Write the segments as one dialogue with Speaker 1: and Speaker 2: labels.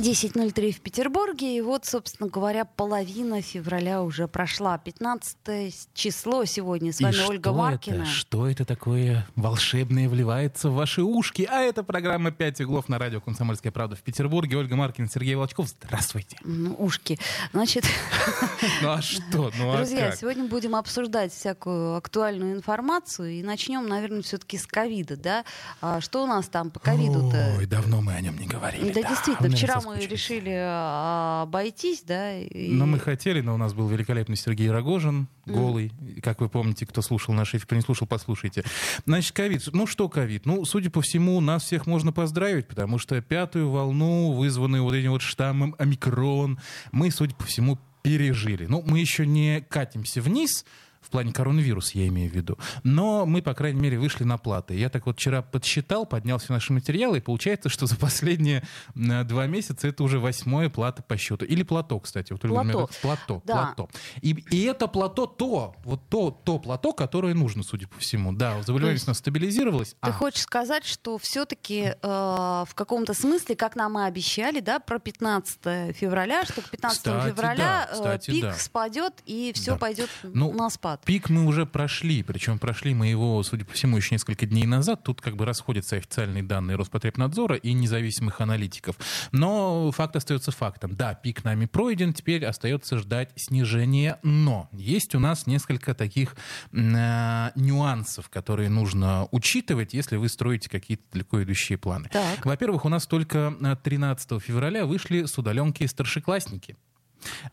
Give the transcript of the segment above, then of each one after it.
Speaker 1: 10.03 в Петербурге. И вот, собственно говоря, половина февраля уже прошла. 15 число сегодня. С вами
Speaker 2: И
Speaker 1: Ольга
Speaker 2: что
Speaker 1: Маркина.
Speaker 2: Это? Что это такое волшебное вливается в ваши ушки? А это программа «Пять углов» на радио «Комсомольская правда» в Петербурге. Ольга Маркина, Сергей Волчков. Здравствуйте.
Speaker 1: Ну, ушки. Значит,
Speaker 2: Ну а что? Ну а
Speaker 1: друзья,
Speaker 2: как?
Speaker 1: сегодня будем обсуждать всякую актуальную информацию. И начнем, наверное, все-таки с ковида, да? А что у нас там по ковиду-то?
Speaker 2: Ой, давно мы о нем не говорили.
Speaker 1: Да, действительно, вчера мы
Speaker 2: соскучились.
Speaker 1: решили а, обойтись, да? и-
Speaker 2: Но мы хотели, но у нас был великолепный Сергей Рогожин, голый. Как вы помните, кто слушал наш эфир, кто не слушал, послушайте. Значит, ковид. Ну что ковид? Ну, судя по всему, нас всех можно поздравить, потому что пятую волну, вызванную вот этим вот штаммом омикрон, мы, судя по всему, пережили. Ну, мы еще не катимся вниз, в плане коронавируса я имею в виду. Но мы, по крайней мере, вышли на платы. Я так вот вчера подсчитал, поднял все наши материалы, и получается, что за последние э, два месяца это уже восьмое плата по счету. Или плато, кстати. Вот
Speaker 1: Плато.
Speaker 2: Мирон- Плато,
Speaker 1: Да.
Speaker 2: плато. И, и это плато то, вот то, то плато, которое нужно, судя по всему. Да, заболеваемость у нас стабилизировалась.
Speaker 1: Ты
Speaker 2: а,
Speaker 1: хочешь сказать, что все-таки в каком-то смысле, как нам и обещали, да, про 15 февраля, что к 15
Speaker 2: Кстати,
Speaker 1: февраля
Speaker 2: да,
Speaker 1: э,
Speaker 2: кстати,
Speaker 1: пик
Speaker 2: да.
Speaker 1: спадет и все
Speaker 2: Да.
Speaker 1: пойдет
Speaker 2: Ну,
Speaker 1: на спад.
Speaker 2: Пик мы уже прошли, причем прошли мы его, судя по всему, еще несколько дней назад. Тут как бы расходятся официальные данные Роспотребнадзора и независимых аналитиков. Но факт остается фактом. Да, пик нами пройден, теперь остается ждать снижения. Но есть у нас несколько таких э, нюансов, которые нужно учитывать, если вы строите какие-то далеко идущие планы. Во-первых, у нас только э, 13 февраля вышли с удаленки старшеклассники.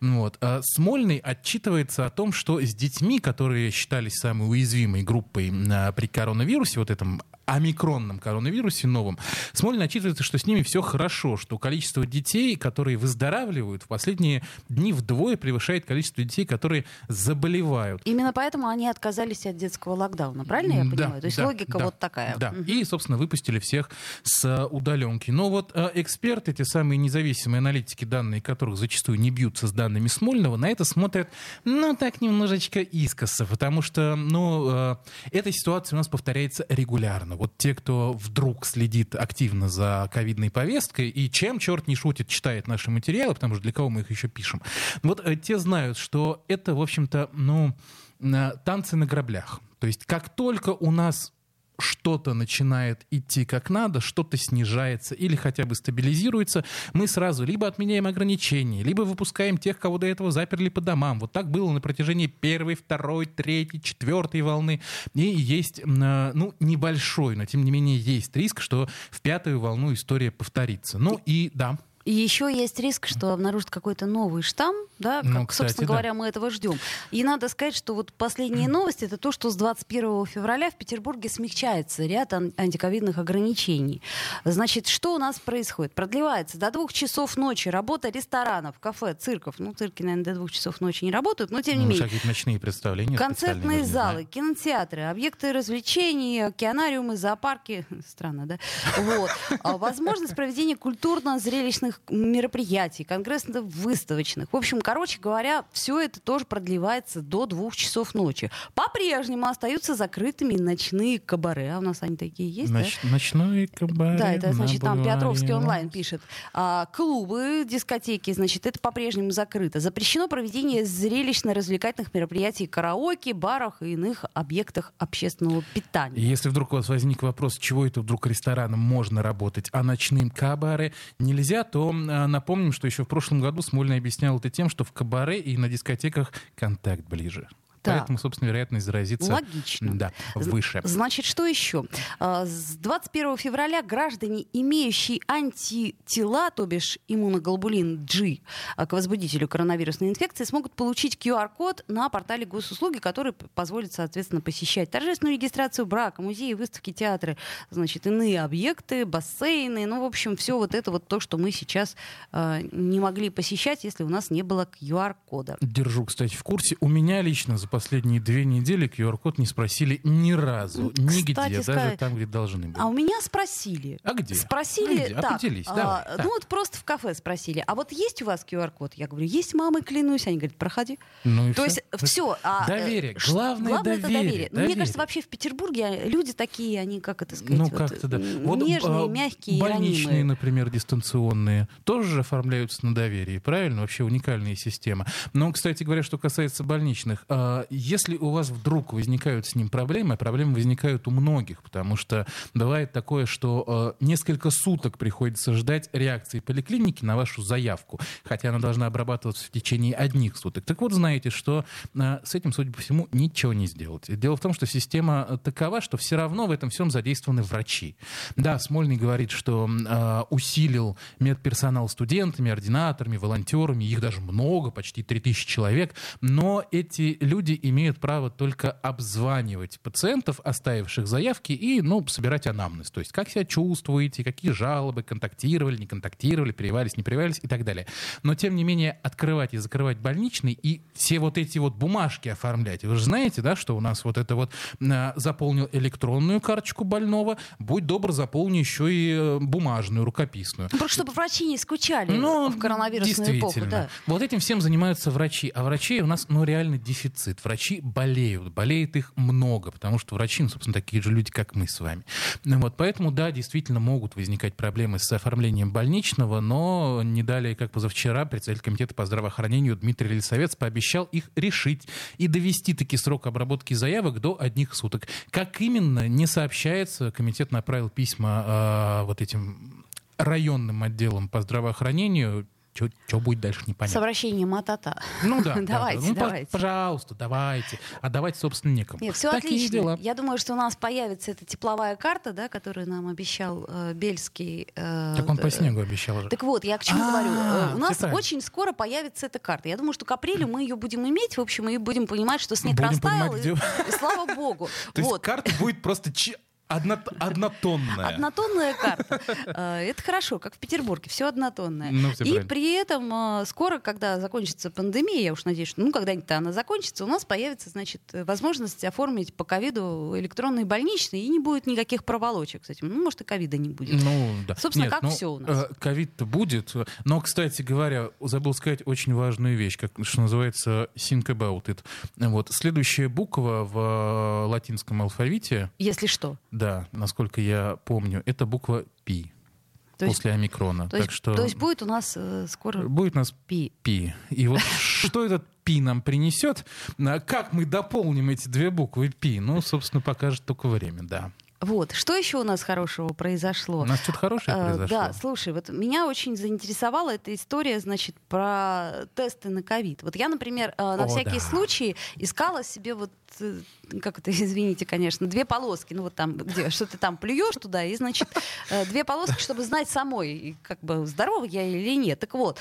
Speaker 2: Вот. А Смольный отчитывается о том, что с детьми, которые считались самой уязвимой группой а, при коронавирусе, вот этом омикронном коронавирусе новом, Смольный отчитывается, что с ними все хорошо, что количество детей, которые выздоравливают, в последние дни вдвое превышает количество детей, которые заболевают.
Speaker 1: Именно поэтому они отказались от детского локдауна, правильно я
Speaker 2: М, да,
Speaker 1: понимаю? То есть
Speaker 2: да,
Speaker 1: логика
Speaker 2: да,
Speaker 1: вот такая.
Speaker 2: Да.
Speaker 1: Мгм.
Speaker 2: И, собственно, выпустили всех с э, удаленки. Но вот э, эксперты, те самые независимые аналитики, данные которых зачастую не бьются с данными Смольного, на это смотрят, ну, так немножечко искоса, потому что, ну, э, эта ситуация у нас повторяется регулярно. Вот те, кто вдруг следит активно за ковидной повесткой, и чем черт не шутит, читает наши материалы, потому что для кого мы их еще пишем, вот э, те знают, что это, в общем-то, ну, э, танцы на граблях. То есть как только у нас что-то начинает идти как надо, что-то снижается или хотя бы стабилизируется, мы сразу либо отменяем ограничения, либо выпускаем тех, кого до этого заперли по домам. Вот так было на протяжении первой, второй, третьей, четвертой волны. И есть, э, ну, небольшой, но тем не менее есть риск, что в пятую волну история повторится. Ну и да,
Speaker 1: И еще есть риск, что обнаружат какой-то новый штамм, да, как,
Speaker 2: Ну, кстати,
Speaker 1: собственно
Speaker 2: да.
Speaker 1: говоря, мы этого ждем. И надо сказать, что вот последние новости это то, что с 21 февраля в Петербурге смягчается ряд ан- антиковидных ограничений. Значит, что у нас происходит? Продлевается до двух часов ночи работа ресторанов, кафе, цирков. Ну, цирки, наверное, до двух часов ночи не работают, но тем не
Speaker 2: ну,
Speaker 1: менее.
Speaker 2: какие-то ночные представления.
Speaker 1: Концертные залы, кинотеатры, объекты развлечений, океанариумы, зоопарки. Странно, да? Вот. А Возможность проведения культурно-зрелищных мероприятий, конгрессно-выставочных. В общем, короче говоря, все это тоже продлевается до двух часов ночи. По-прежнему остаются закрытыми ночные кабаре. А у нас они такие есть, да?
Speaker 2: Ноч- Ночной кабарет
Speaker 1: Да, это
Speaker 2: на
Speaker 1: значит там. Петровский онлайн пишет. А, клубы, дискотеки, значит, это по-прежнему закрыто. Запрещено проведение зрелищно-развлекательных мероприятий, караоке, барах и иных объектах общественного питания.
Speaker 2: Если вдруг у вас возник вопрос, чего это вдруг ресторанам можно работать, а ночным кабаре нельзя, то а, напомним, что еще в прошлом году Смольный объяснял это тем, что в кабаре и на дискотеках контакт ближе. Поэтому, собственно, вероятность заразиться
Speaker 1: Логично.
Speaker 2: Да, выше.
Speaker 1: Значит, что еще? А, С 21 февраля граждане, имеющие антитела, то бишь иммуноглобулин G, а, к возбудителю коронавирусной инфекции, смогут получить QR-код на портале госуслуги, который позволит, соответственно, посещать торжественную регистрацию брака, музеи, выставки, театры, значит, иные объекты, бассейны, ну, в общем, все вот это вот то, что мы сейчас а, не могли посещать, если у нас не было QR-кода.
Speaker 2: Держу, кстати, в курсе. У меня лично за последние две недели QR-код не спросили ни разу, нигде,
Speaker 1: Кстати
Speaker 2: даже
Speaker 1: сказать,
Speaker 2: там, где должны были.
Speaker 1: А у меня спросили.
Speaker 2: А где?
Speaker 1: Спросили,
Speaker 2: А где?
Speaker 1: так,
Speaker 2: Определись,
Speaker 1: а,
Speaker 2: давай,
Speaker 1: ну
Speaker 2: так.
Speaker 1: вот просто в кафе спросили, а вот есть у вас QR-код? Я говорю, есть, мамой клянусь. Они говорят, проходи.
Speaker 2: Ну и
Speaker 1: То
Speaker 2: всё.
Speaker 1: есть все.
Speaker 2: Доверие.
Speaker 1: ш-
Speaker 2: Главное
Speaker 1: главное это
Speaker 2: доверие.
Speaker 1: доверие. Ну, Мне
Speaker 2: Доверие.
Speaker 1: кажется, вообще в Петербурге люди такие, они, как это сказать,
Speaker 2: Ну,
Speaker 1: вот,
Speaker 2: как-то да. Вот,
Speaker 1: нежные,
Speaker 2: а,
Speaker 1: мягкие,
Speaker 2: Больничные,
Speaker 1: ранимые.
Speaker 2: например, дистанционные, тоже же оформляются на доверии, правильно? Вообще уникальная система. Но, кстати говоря, что касается больничных, а, если у вас вдруг возникают с ним проблемы, а проблемы возникают у многих, потому что бывает такое, что а, несколько суток приходится ждать реакции поликлиники на вашу заявку, хотя она должна обрабатываться в течение одних суток. Так вот, знаете, что а, с этим, судя по всему, ничего не сделать. Дело в том, что система такова, что все равно в этом всем задействованы врачи. Да, Смольный говорит, что усилил медперсонал студентами, ординаторами, волонтерами, их даже много, почти 3000 человек, но эти люди имеют право только обзванивать пациентов, оставивших заявки, и, ну, собирать анамнез. То есть, как себя чувствуете, какие жалобы, контактировали, не контактировали, прививались, не прививались и так далее. Но, тем не менее, открывать и закрывать больничный и все вот эти вот бумажки оформлять. Вы же знаете, да, что у нас вот это вот э, заполнил электронную карточку больного, будь добр, заполни еще и э, бумажную, рукописную.
Speaker 1: Ну, Просто чтобы врачи не скучали
Speaker 2: Ну,
Speaker 1: в коронавирусную эпоху.
Speaker 2: действительно.
Speaker 1: Да.
Speaker 2: Вот этим всем занимаются врачи. А врачей у нас, ну, реально дефицит. Врачи болеют. Болеет их много, потому что врачи, ну, собственно, такие же люди, как мы с вами. Ну, вот, поэтому, да, действительно могут возникать проблемы с оформлением больничного, но не далее, как позавчера, председатель комитета по здравоохранению Дмитрий Лисовец пообещал их решить и довести таки срок обработки заявок до одних суток. Как именно, не сообщается. Комитет направил письма э, вот этим районным отделам по здравоохранению. Что будет дальше, непонятно.
Speaker 1: обращением а-та-та.
Speaker 2: Ну да. да,
Speaker 1: Давайте,
Speaker 2: да. Ну,
Speaker 1: давайте.
Speaker 2: Пожалуйста, давайте. А давайте, собственно, некому.
Speaker 1: Нет, все отлично.
Speaker 2: дела.
Speaker 1: Я думаю, что у нас появится эта тепловая карта, да, которую нам обещал э, Бельский. э,
Speaker 2: Так он по
Speaker 1: э,
Speaker 2: снегу обещал же.
Speaker 1: Так вот, я к чему
Speaker 2: А,
Speaker 1: говорю. У нас очень скоро появится эта карта. Я думаю, что к апрелю мы ее будем иметь, в общем, и будем понимать, что снег растаял, и, слава богу.
Speaker 2: То есть карта будет просто одно- однотонная.
Speaker 1: Однотонная карта. Э, Это хорошо, как в Петербурге, все однотонное.
Speaker 2: Ну, всё
Speaker 1: И
Speaker 2: правильно.
Speaker 1: при этом э, скоро, когда закончится пандемия, я уж надеюсь, что ну когда-нибудь она закончится, у нас появится, значит, возможность оформить по ковиду электронные больничные, и не будет никаких проволочек с этим. Ну, может, и ковида не будет.
Speaker 2: Ну, да.
Speaker 1: Собственно,
Speaker 2: Нет,
Speaker 1: как
Speaker 2: ну,
Speaker 1: всё у нас.
Speaker 2: э, Ковид-то будет. Но, кстати говоря, забыл сказать очень важную вещь, как, что называется think about it. Вот. Следующая буква в латинском алфавите,
Speaker 1: Если что.
Speaker 2: Да, насколько я помню, это буква пи
Speaker 1: То есть,
Speaker 2: после омикрона.
Speaker 1: то,
Speaker 2: так
Speaker 1: есть,
Speaker 2: что
Speaker 1: то есть будет у нас э, скоро
Speaker 2: будет у нас
Speaker 1: пи.
Speaker 2: пи. И вот что этот пи нам принесет, а как мы дополним эти две буквы пи, ну, собственно, покажет только время, да.
Speaker 1: Вот. Что еще у нас хорошего произошло?
Speaker 2: У нас что-то хорошее
Speaker 1: Э,
Speaker 2: произошло.
Speaker 1: Да, слушай, вот меня очень заинтересовала эта история, значит, про тесты на ковид. Вот я, например, э, на
Speaker 2: О,
Speaker 1: всякий
Speaker 2: да.
Speaker 1: случай искала себе вот, э, как это, извините, конечно, две полоски, ну вот там, где что ты там плюешь туда, и, значит, две полоски, чтобы знать самой, как бы здорова я или нет. Так вот,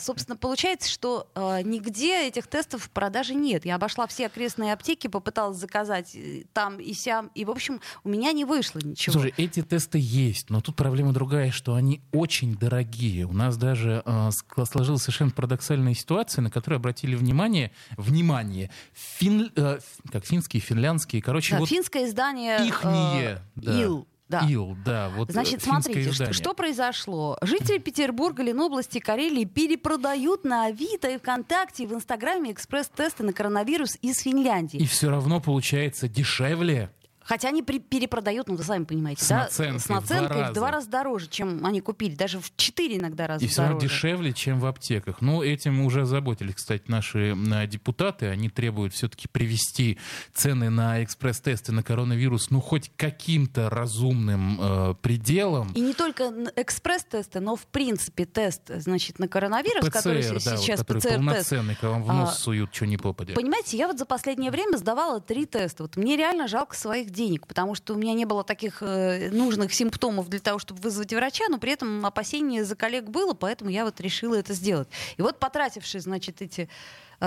Speaker 1: собственно, получается, что нигде этих тестов в продаже нет. Я обошла все окрестные аптеки, попыталась заказать там и сям, и, в общем, у меня не вышло ничего.
Speaker 2: Слушай, эти тесты есть, но тут проблема другая, что они очень дорогие. У нас даже э, сложилась совершенно парадоксальная ситуация, на которую обратили внимание, внимание, фин, э, как финские, финляндские, короче,
Speaker 1: Да,
Speaker 2: вот
Speaker 1: финское издание
Speaker 2: ихние,
Speaker 1: э,
Speaker 2: да.
Speaker 1: Ил. Да.
Speaker 2: ил, да, вот э,
Speaker 1: Значит, смотрите, что, что произошло. Жители Петербурга, Ленобласти, Карелии перепродают на Авито и ВКонтакте и в Инстаграме экспресс-тесты на коронавирус из Финляндии.
Speaker 2: И все равно получается дешевле.
Speaker 1: Хотя они при- перепродают, ну вы сами понимаете,
Speaker 2: С
Speaker 1: да,
Speaker 2: наценкой
Speaker 1: с
Speaker 2: в два
Speaker 1: наценкой в два
Speaker 2: раза.
Speaker 1: дороже, чем они купили, даже в четыре иногда раза
Speaker 2: И все равно дешевле, чем в аптеках. Ну, этим уже заботились, кстати, наши м, депутаты. Они требуют все-таки привести цены на экспресс-тесты на коронавирус, ну, хоть каким-то разумным э, пределом.
Speaker 1: И не только экспресс-тесты, но в принципе тест, значит, на коронавирус, который
Speaker 2: ПЦР,
Speaker 1: се-
Speaker 2: да, вот,
Speaker 1: сейчас
Speaker 2: который
Speaker 1: ПЦР-тест.
Speaker 2: полноценный, когда вам в нос
Speaker 1: А,
Speaker 2: суют, что не попадет.
Speaker 1: Понимаете, я вот за последнее время сдавала три теста. Вот мне реально жалко своих денег, потому что у меня не было таких э, нужных симптомов для того, чтобы вызвать врача, но при этом опасение за коллег было, поэтому я вот решила это сделать. И вот потративши, значит, эти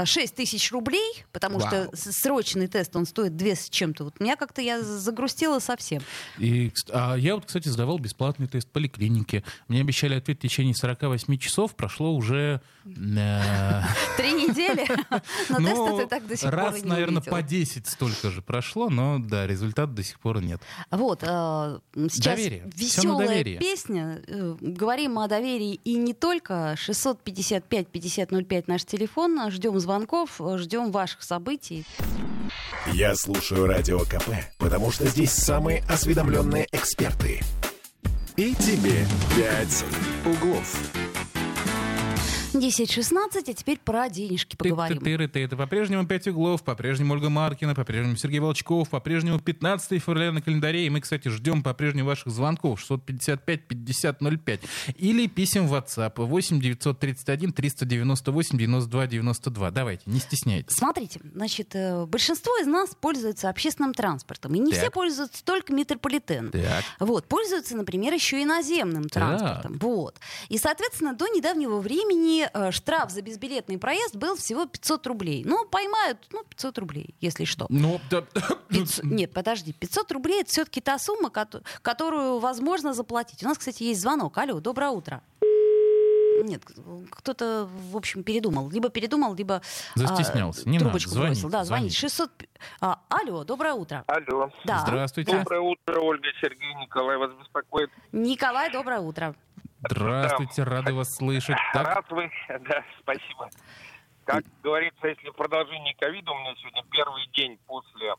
Speaker 1: 6 тысяч рублей, потому
Speaker 2: Вау.
Speaker 1: что срочный тест, он стоит 2 с чем-то. Вот меня как-то я загрустила совсем.
Speaker 2: И, а я вот, кстати, сдавал бесплатный тест в поликлинике. Мне обещали ответ в течение 48 часов. Прошло уже... э,
Speaker 1: Три недели, но
Speaker 2: ну,
Speaker 1: теста ты так до сих пор
Speaker 2: раз, наверное, по 10 столько же прошло, но, да, результата до сих пор нет.
Speaker 1: Вот, э, сейчас веселая песня. Э, Говорим о доверии и не только. 655-5005 наш телефон. Ждем звонков, э, ждем ваших событий.
Speaker 3: Я слушаю Радио КП, потому что здесь самые осведомленные эксперты. И тебе пять углов.
Speaker 1: 10-16, а теперь про денежки поговорим.
Speaker 2: Ты, ты, ты, это по-прежнему 5 углов, по-прежнему Ольга Маркина, по-прежнему Сергей Волчков, по-прежнему 15 февраля на календаре. И мы, кстати, ждем по-прежнему ваших звонков 655-5005 или писем в WhatsApp 8 931 398 92 92. Давайте, не стесняйтесь.
Speaker 1: Смотрите, значит, э, большинство из нас пользуются общественным транспортом. И не
Speaker 2: Так.
Speaker 1: все пользуются только метрополитеном.
Speaker 2: Так.
Speaker 1: Вот, пользуются, например, еще и наземным транспортом. Вот. И, соответственно, до недавнего времени э, штраф за безбилетный проезд был всего 500 рублей. Ну, поймают, ну, 500 рублей, если что.
Speaker 2: Ну, да,
Speaker 1: Пятьсот- Нет, подожди, 500 рублей это все-таки та сумма, кото- которую возможно заплатить. У нас, кстати, есть звонок. Алло, доброе утро. Нет, кто-то, в общем, передумал. Либо передумал, либо а,
Speaker 2: Застеснялся. Не надо,
Speaker 1: трубочку
Speaker 2: звоните,
Speaker 1: бросил. Да, звонить.
Speaker 2: звоните.
Speaker 1: 600... а, алло, доброе утро.
Speaker 4: Алло.
Speaker 1: Да.
Speaker 2: Здравствуйте.
Speaker 4: Доброе утро, Ольга, Сергей, Николай вас беспокоит.
Speaker 1: Николай, доброе утро.
Speaker 2: Здравствуйте, рады вас слышать. Так,
Speaker 4: Рад вы, да, спасибо. Как говорится, если в продолжении ковида, у меня сегодня первый день после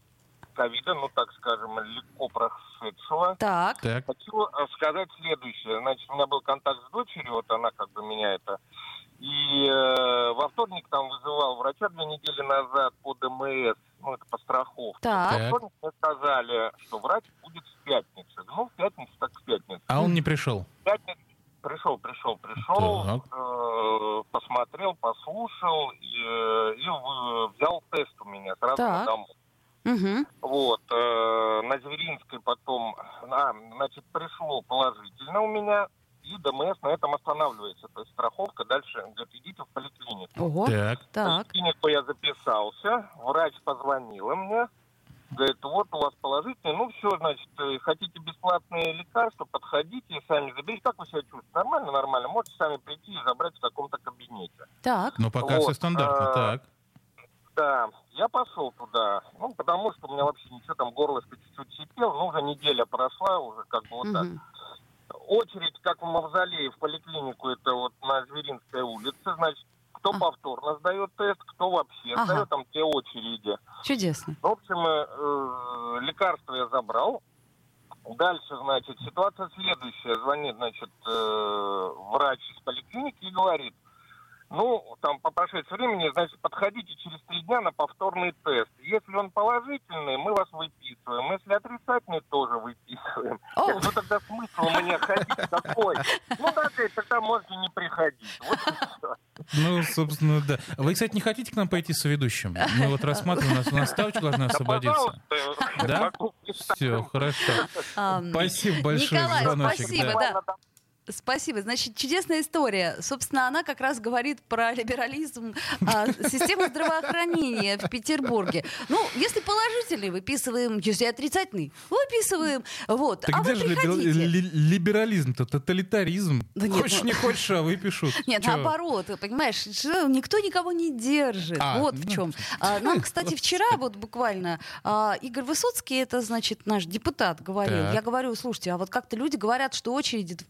Speaker 4: ковида, ну, так скажем, легко прошедшего.
Speaker 1: Так,
Speaker 2: так.
Speaker 4: Хочу э, сказать следующее. Значит, у меня был контакт с дочерью, вот она как бы меня это... И э, во вторник там вызывал врача две недели назад по ДМС, ну, это по страховке.
Speaker 1: так.
Speaker 4: Во вторник мне сказали, что врач будет в пятницу. Ну, в пятницу так в пятницу.
Speaker 2: А он не пришел.
Speaker 4: пятницу пришел, пришел, пришел, э, посмотрел, послушал и, э, и взял тест у меня сразу
Speaker 1: Так.
Speaker 4: домой.
Speaker 1: Мгм.
Speaker 4: Вот, э, на Зверинской потом, а, значит, пришло положительно у меня, и ДМС на этом останавливается. То есть страховка дальше, говорит, идите в поликлинику.
Speaker 1: Ого.
Speaker 2: Так.
Speaker 4: В поликлинику я записался, врач позвонила мне, говорит, вот у вас положительный, ну все, значит, э, хотите бесплатные лекарства, подходите, сами заберите. Как вы себя чувствуете? Нормально, нормально. Можете сами прийти и забрать в каком-то кабинете.
Speaker 1: Так.
Speaker 2: Ну, пока
Speaker 4: Вот,
Speaker 2: все стандартно.
Speaker 4: а,
Speaker 2: Так.
Speaker 4: Да, я пошел туда, ну, потому что у меня вообще ничего там, горлышко чуть-чуть сипел, ну, уже неделя прошла, уже как бы вот так. Очередь, как в Мавзолее, в поликлинику, это вот на Зверинской улице, значит, кто
Speaker 1: А.
Speaker 4: повторно сдает тест, кто вообще
Speaker 1: Ага.
Speaker 4: сдает, там те очереди.
Speaker 1: Чудесно.
Speaker 4: В общем, э, э, лекарство я забрал. Дальше, значит, ситуация следующая. Звонит, значит, э, врач из поликлиники и говорит, ну, там, по прошествии времени, значит, подходите через три дня на повторный тест. Если он положительный, мы вас выписываем. Если отрицательный, тоже выписываем.
Speaker 1: О.
Speaker 4: Я ну, тогда смысл мне ходить какой? Ну, да, тогда можете не приходить. Вот.
Speaker 2: Ну, собственно, да. Вы, кстати, не хотите к нам пойти со ведущим? Мы вот рассматриваем, у нас, у нас ставочка должна освободиться. Да? Все, хорошо. Спасибо большое
Speaker 1: Николай,
Speaker 2: за звоночек.
Speaker 1: спасибо,
Speaker 2: да.
Speaker 1: Спасибо. Значит, чудесная история. Собственно, она как раз говорит про либерализм а, системы здравоохранения в Петербурге. Ну, если положительный, выписываем. Если отрицательный, выписываем. Вот.
Speaker 2: Так
Speaker 1: а
Speaker 2: где
Speaker 1: вы
Speaker 2: же либер- либерализм-то? Тоталитаризм.
Speaker 1: Да нет,
Speaker 2: хочешь,
Speaker 1: ну-
Speaker 2: не хочешь, а выпишут.
Speaker 1: Нет,
Speaker 2: Чё?
Speaker 1: наоборот, понимаешь, никто никого не держит.
Speaker 2: А,
Speaker 1: вот в
Speaker 2: ну,
Speaker 1: чем. нам, кстати, вчера вот буквально а, Игорь Высоцкий, это значит наш депутат, говорил.
Speaker 2: Так.
Speaker 1: Я говорю, слушайте, а вот как-то люди говорят, что очереди в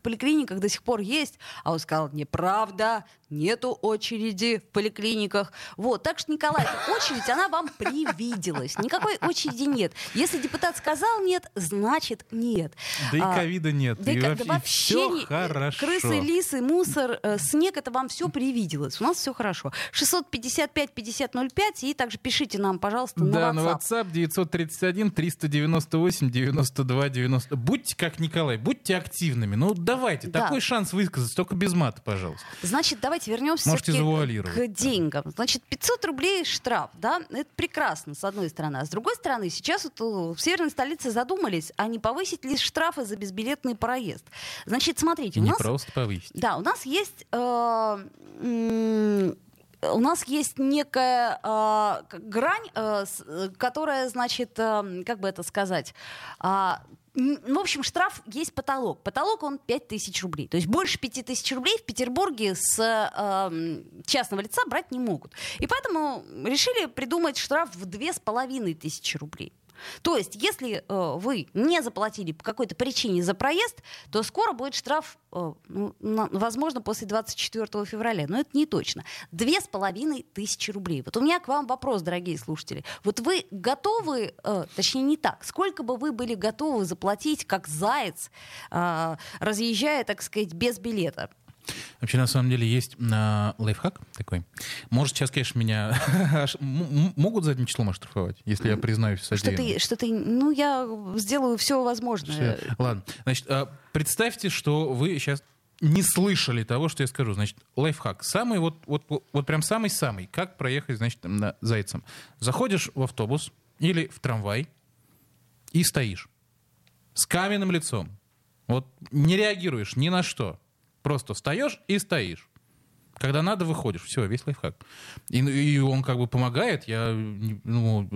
Speaker 1: поликлиниках до сих пор есть, а он сказал, неправда, нету очереди в поликлиниках. Вот, так что, Николай, очередь, она вам привиделась. Никакой очереди нет. Если депутат сказал нет, значит нет.
Speaker 2: Да и
Speaker 1: А,
Speaker 2: ковида нет.
Speaker 1: да
Speaker 2: и
Speaker 1: и да
Speaker 2: и
Speaker 1: вообще
Speaker 2: все
Speaker 1: не-
Speaker 2: хорошо.
Speaker 1: крысы, лисы, мусор, э, снег, это вам все привиделось. У нас все хорошо. 655-5005 и также пишите нам, пожалуйста,
Speaker 2: Да,
Speaker 1: на
Speaker 2: на
Speaker 1: WhatsApp.
Speaker 2: WhatsApp 931 398 92 90. Будьте как Николай, будьте активными. Ну, давайте,
Speaker 1: Да.
Speaker 2: Такой шанс высказаться, только без мата, пожалуйста.
Speaker 1: Значит, давайте вернемся
Speaker 2: Можете
Speaker 1: к деньгам. Значит, 500 рублей штраф, да, это прекрасно, с одной стороны. А с другой стороны, сейчас вот э, в северной столице задумались, а не повысить ли штрафы за безбилетный проезд. Значит, смотрите, у
Speaker 2: не
Speaker 1: нас...
Speaker 2: просто повысить.
Speaker 1: Да, у нас есть э, у нас есть некая э, грань, э, с, которая, значит, э, как бы это сказать, э, в общем, штраф есть потолок. Потолок он 5 тысяч рублей. То есть больше 5 тысяч рублей в Петербурге с э, частного лица брать не могут. И поэтому решили придумать штраф в 2,5 тысячи рублей. То есть, если э, вы не заплатили по какой-то причине за проезд, то скоро будет штраф, э, ну, возможно, после 24 февраля. Но это не точно. Две с половиной тысячи рублей. Вот у меня к вам вопрос, дорогие слушатели. Вот вы готовы, э, точнее не так, сколько бы вы были готовы заплатить как заяц, э, разъезжая, так сказать, без билета?
Speaker 2: Вообще, на самом деле, есть э, лайфхак такой. Может, сейчас, конечно, меня могут задним числом оштрафовать, если я признаюсь в
Speaker 1: Что ты, что ты, ну, я сделаю все возможное.
Speaker 2: Все. Ладно. Значит, э, представьте, что вы сейчас не слышали того, что я скажу. Значит, лайфхак. Самый вот, вот, вот прям самый-самый. Как проехать, значит, на зайцем. Заходишь в автобус или в трамвай и стоишь с каменным лицом. Вот не реагируешь ни на что. Просто встаешь и стоишь. Когда надо, выходишь. Все, весь лайфхак. И, и он как бы помогает. Я, ну,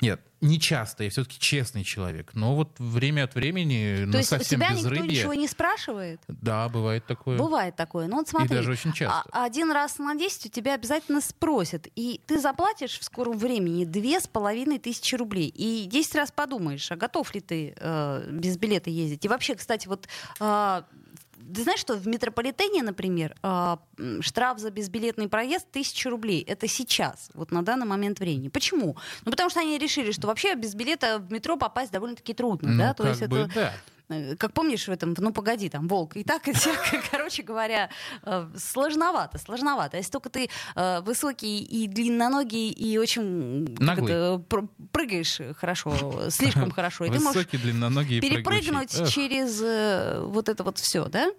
Speaker 2: нет, не часто, я все-таки честный человек. Но вот время от времени,
Speaker 1: То
Speaker 2: ну,
Speaker 1: есть
Speaker 2: совсем
Speaker 1: у тебя
Speaker 2: без
Speaker 1: никто
Speaker 2: рыбья.
Speaker 1: ничего не спрашивает?
Speaker 2: Да, бывает такое.
Speaker 1: Бывает такое. Ну вот смотри.
Speaker 2: И даже очень часто.
Speaker 1: А, один раз на 10 у тебя обязательно спросят. И ты заплатишь в скором времени две с половиной тысячи рублей. И 10 раз подумаешь, а готов ли ты э, без билета ездить. И вообще, кстати, вот э, ты знаешь, что в метрополитене, например, а, штраф за безбилетный проезд тысяча рублей. Это сейчас, вот на данный момент времени. Почему? Ну, потому что они решили, что вообще без билета в метро попасть довольно-таки трудно.
Speaker 2: Ну,
Speaker 1: да?
Speaker 2: То есть бы, это... да.
Speaker 1: Э, как помнишь в этом, ну погоди, там волк и так, и так, короче говоря, э, сложновато, сложновато. Если только ты э, высокий и длинноногий и очень
Speaker 2: это,
Speaker 1: прыгаешь хорошо, слишком хорошо, и ты можешь перепрыгнуть через вот это вот все, да?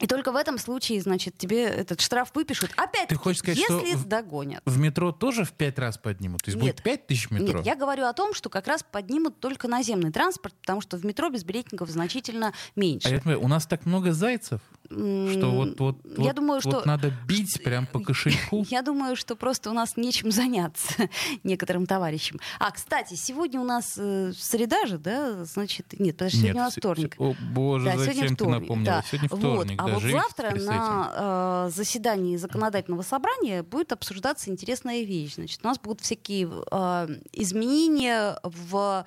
Speaker 1: И только в этом случае, значит, тебе этот штраф выпишут. Опять,
Speaker 2: Ты хочешь сказать,
Speaker 1: если
Speaker 2: что
Speaker 1: догонят.
Speaker 2: В метро тоже в пять раз поднимут? То есть нет, будет пять тысяч метро?
Speaker 1: Нет, я говорю о том, что как раз поднимут только наземный транспорт, потому что в метро безбилетников значительно меньше. А
Speaker 2: я понимаю, у нас так много зайцев? Что вот, вот,
Speaker 1: я
Speaker 2: вот,
Speaker 1: думаю,
Speaker 2: вот
Speaker 1: что...
Speaker 2: надо бить прям по кошельку?
Speaker 1: Я думаю, что просто у нас нечем заняться некоторым товарищам. А, кстати, сегодня у нас э, среда же, да? Значит, нет, подожди, сегодня нет, у нас вторник.
Speaker 2: О, боже, да, зачем ты напомнила?
Speaker 1: Да.
Speaker 2: Сегодня вторник,
Speaker 1: вот.
Speaker 2: да,
Speaker 1: А вот завтра на э, заседании законодательного собрания будет обсуждаться интересная вещь. Значит, у нас будут всякие э, изменения в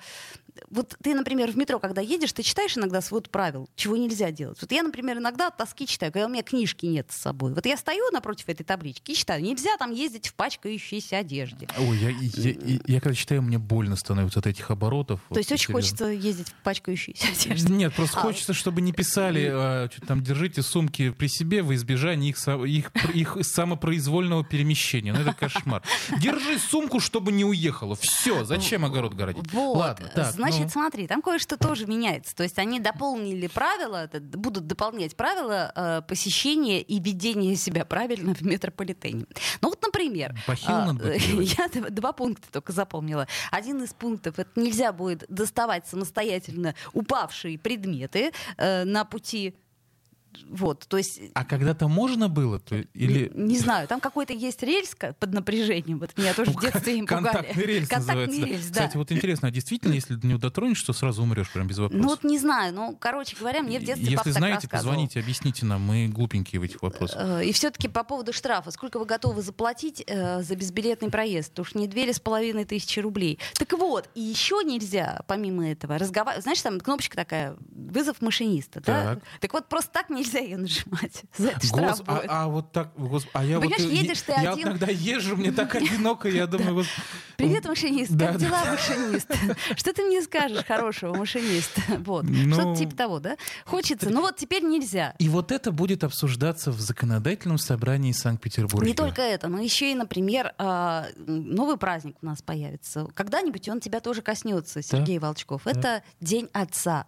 Speaker 1: вот ты, например, в метро, когда едешь, ты читаешь иногда свод правил, чего нельзя делать. Вот я, например, иногда от тоски читаю, когда у меня книжки нет с собой. Вот я стою напротив этой таблички и читаю. Нельзя там ездить в пачкающейся одежде.
Speaker 2: Ой, я, я, я, я когда читаю, мне больно становится от этих оборотов.
Speaker 1: То вот, есть очень хочется ездить в пачкающейся одежде?
Speaker 2: Нет, просто а, хочется, чтобы не писали, а, что там, держите сумки при себе в избежание их, их, их самопроизвольного перемещения. Ну, это кошмар. Держи сумку, чтобы не уехала. Все, зачем огород городить?
Speaker 1: Вот.
Speaker 2: Ладно, так,
Speaker 1: Значит, ну... смотри, там кое-что тоже меняется. То есть они дополнили правила, будут дополнять правила э, посещения и ведения себя правильно в метрополитене. Ну вот, например, э, я два пункта только запомнила. Один из пунктов это нельзя будет доставать самостоятельно упавшие предметы э, на пути вот, то есть...
Speaker 2: А когда-то можно было? То, или...
Speaker 1: не, не знаю, там какой-то есть рельс под напряжением. Вот меня тоже в детстве им
Speaker 2: пугали. Контактный рельс Контактный называется. Рельс, да. Кстати, вот интересно, а действительно, если до него дотронешься, то сразу умрешь прям без вопросов?
Speaker 1: Ну вот не знаю, ну, короче говоря, мне в детстве
Speaker 2: Если знаете, позвоните, объясните нам, мы глупенькие в этих вопросах.
Speaker 1: Э, и все-таки по поводу штрафа. Сколько вы готовы заплатить э, за безбилетный проезд? Потому что не две с половиной тысячи рублей. Так вот, и еще нельзя, помимо этого, разговаривать. Знаешь, там кнопочка такая, вызов машиниста, так. да? Так вот, просто так нельзя ее нажимать. За это
Speaker 2: Гос. А, а вот так, гос, а я
Speaker 1: Понимаешь,
Speaker 2: вот,
Speaker 1: едешь ты
Speaker 2: я
Speaker 1: один.
Speaker 2: иногда езжу, мне так одиноко, я думаю, вот...
Speaker 1: Привет, машинист, как дела, машинист? Что ты мне скажешь хорошего, машинист? Вот,
Speaker 2: Ну,
Speaker 1: что-то типа того, да? Хочется, ну вот теперь нельзя.
Speaker 2: И вот это будет обсуждаться в законодательном собрании Санкт-Петербурга.
Speaker 1: Не только это, но еще и, например, а, новый праздник у нас появится. Когда-нибудь он тебя тоже коснется, Сергей Волчков. Это День Отца.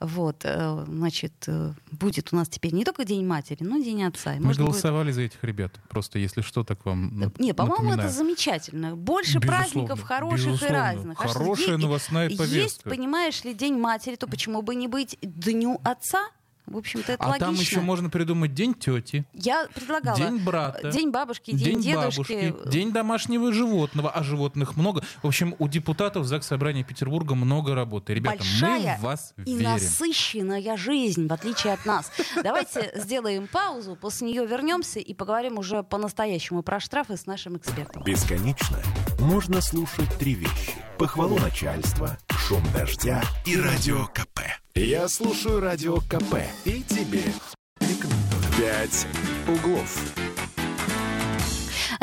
Speaker 1: Вот, э, значит, э, будет у нас теперь не только День матери, но и День Отца. И
Speaker 2: Мы
Speaker 1: можно будет-
Speaker 2: голосовали за этих ребят. Просто если что, так вам
Speaker 1: Не, по-моему, это замечательно. Больше
Speaker 2: Безусловно,
Speaker 1: праздников хороших
Speaker 2: безусловно.
Speaker 1: и разных. А
Speaker 2: Хорошая
Speaker 1: день-
Speaker 2: новостная
Speaker 1: Есть,
Speaker 2: повестка.
Speaker 1: понимаешь ли, День матери, то почему бы не быть Дню Отца? В общем-то, это
Speaker 2: а
Speaker 1: логично.
Speaker 2: там еще можно придумать день тети.
Speaker 1: Я предлагала.
Speaker 2: День брата.
Speaker 1: День бабушки, день,
Speaker 2: День
Speaker 1: дедушки.
Speaker 2: бабушки, день домашнего животного, а животных много. В общем, у депутатов ЗАГС Собрания Петербурга много работы. Ребята,
Speaker 1: Большая
Speaker 2: мы в вас
Speaker 1: и
Speaker 2: верим.
Speaker 1: насыщенная жизнь, в отличие от нас. Давайте сделаем паузу, после нее вернемся и поговорим уже по-настоящему про штрафы с нашим экспертом.
Speaker 3: Бесконечно можно слушать три вещи. Похвалу начальства, шум дождя и радио КП. Я слушаю радио КП и тебе рекомендую. «Пять углов».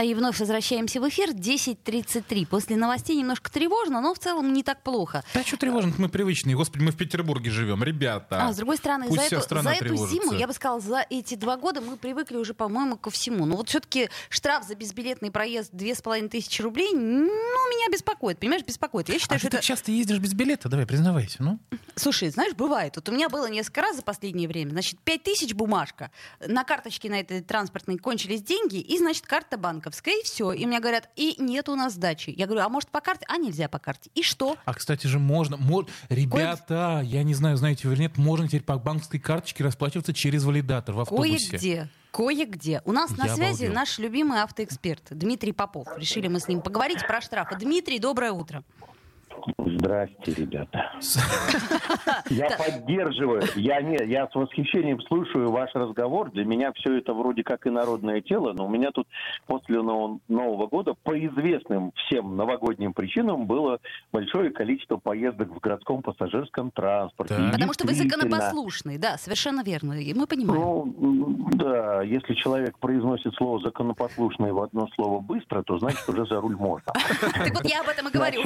Speaker 1: И вновь возвращаемся в эфир 10.33. После новостей немножко тревожно, но в целом не так плохо.
Speaker 2: Да что тревожно, мы привычные. Господи, мы в Петербурге живем, ребята.
Speaker 1: А с другой стороны, за, эту, за эту зиму, я бы сказала, за эти два года мы привыкли уже, по-моему, ко всему. Но вот все-таки штраф за безбилетный проезд 2500 рублей, ну, меня беспокоит. Понимаешь, беспокоит. Я считаю,
Speaker 2: А
Speaker 1: что
Speaker 2: ты
Speaker 1: это...
Speaker 2: часто ездишь без билета? Давай, признавайся, ну.
Speaker 1: Слушай, знаешь, бывает. Вот у меня было несколько раз за последнее время. Значит, 5000 бумажка. На карточке на этой транспортной кончились деньги, и, значит, карта банковская, и все. И мне говорят, и нет у нас сдачи. Я говорю, а может по карте? А нельзя по карте. И что?
Speaker 2: А, кстати же, можно... мо- Ребята, я не знаю, знаете вы или нет, можно теперь по банковской карточке расплачиваться через валидатор в автобусе.
Speaker 1: Кое-где. Кое-где. У нас на
Speaker 2: Я
Speaker 1: связи
Speaker 2: обалдел.
Speaker 1: наш любимый автоэксперт Дмитрий Попов. Решили мы с ним поговорить про штрафы. Дмитрий, доброе утро.
Speaker 5: Здрасте, ребята. Я поддерживаю. Я не, я с восхищением слушаю ваш разговор. Для меня все это вроде как инородное тело, но у меня тут после Нового, Нового года по известным всем новогодним причинам было большое количество поездок в городском пассажирском транспорте. И
Speaker 1: Потому что вы законопослушный. Да, совершенно верно. И мы понимаем.
Speaker 5: Ну, да, если человек произносит слово законопослушный в одно слово быстро, то значит уже за руль можно.
Speaker 1: Так вот я об этом и говорю.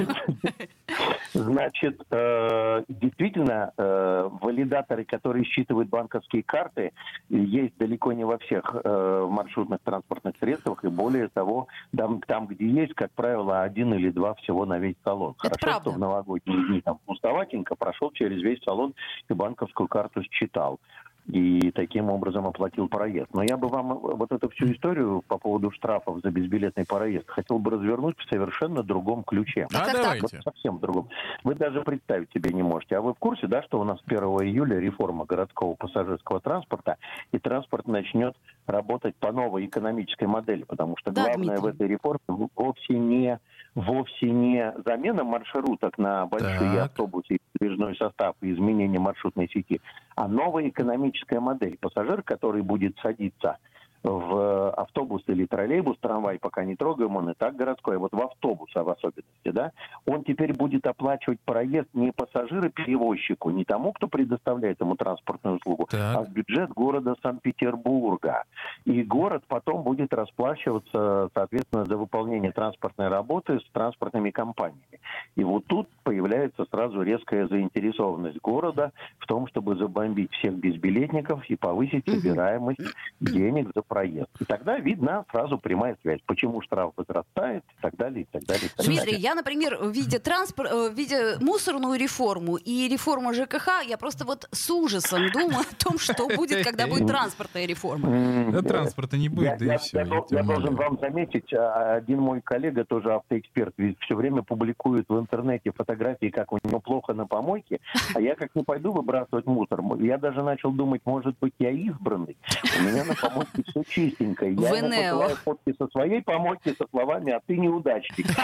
Speaker 5: Значит, э, действительно, э, валидаторы, которые считывают банковские карты, есть далеко не во всех э, маршрутных транспортных средствах, и более того, там, там, где есть, как правило, один или два всего на весь салон.
Speaker 1: Это
Speaker 5: Хорошо,
Speaker 1: правда.
Speaker 5: что в новогодние дни там пустоватенько прошел через весь салон и банковскую карту считал. И таким образом оплатил проезд. Но я бы вам вот эту всю историю по поводу штрафов за безбилетный проезд хотел бы развернуть в совершенно другом ключе.
Speaker 1: А
Speaker 2: А
Speaker 1: так?
Speaker 2: давайте.
Speaker 5: Вот совсем другом. Вы даже представить себе не можете. А вы в курсе, да, что у нас 1 июля реформа городского пассажирского транспорта, и транспорт начнет работать по новой экономической модели, потому что
Speaker 1: Да,
Speaker 5: главное
Speaker 1: Дмитрий.
Speaker 5: в этой реформе вовсе не вовсе не замена маршруток на большие
Speaker 2: Так.
Speaker 5: автобусы и подвижной состав и изменение маршрутной сети, а новая экономическая модель. Пассажир, который будет садиться в автобус или троллейбус, трамвай пока не трогаем, он и так городской, а вот в автобус а в особенности, да, он теперь будет оплачивать проезд не пассажиру-перевозчику, не тому, кто предоставляет ему транспортную услугу,
Speaker 2: Так.
Speaker 5: а в бюджет города Санкт-Петербурга. И город потом будет расплачиваться, соответственно, за выполнение транспортной работы с транспортными компаниями. И вот тут появляется сразу резкая заинтересованность города в том, чтобы забомбить всех безбилетников и повысить собираемость денег за проезд. И тогда видна сразу прямая связь, почему штраф возрастает и так далее, и так далее. И так
Speaker 1: Дмитрий,
Speaker 5: далее.
Speaker 1: я, например, видя транспорт, э, видя муссорную реформу и реформу ЖКХ, я просто вот с ужасом думаю о том, что будет, когда будет транспортная реформа.
Speaker 2: Да транспорта не будет, да и все.
Speaker 5: я дол- я должен вам заметить, а, один мой коллега, тоже автоэксперт, ведь все время публикует в интернете фотографии, как у него плохо на помойке, а я как не пойду выбрасывать мусор. Я даже начал думать, может быть, я избранный. У меня на помойке все чистенько. Я ему посылаю фотки со своей помойки со словами «а ты неудачник».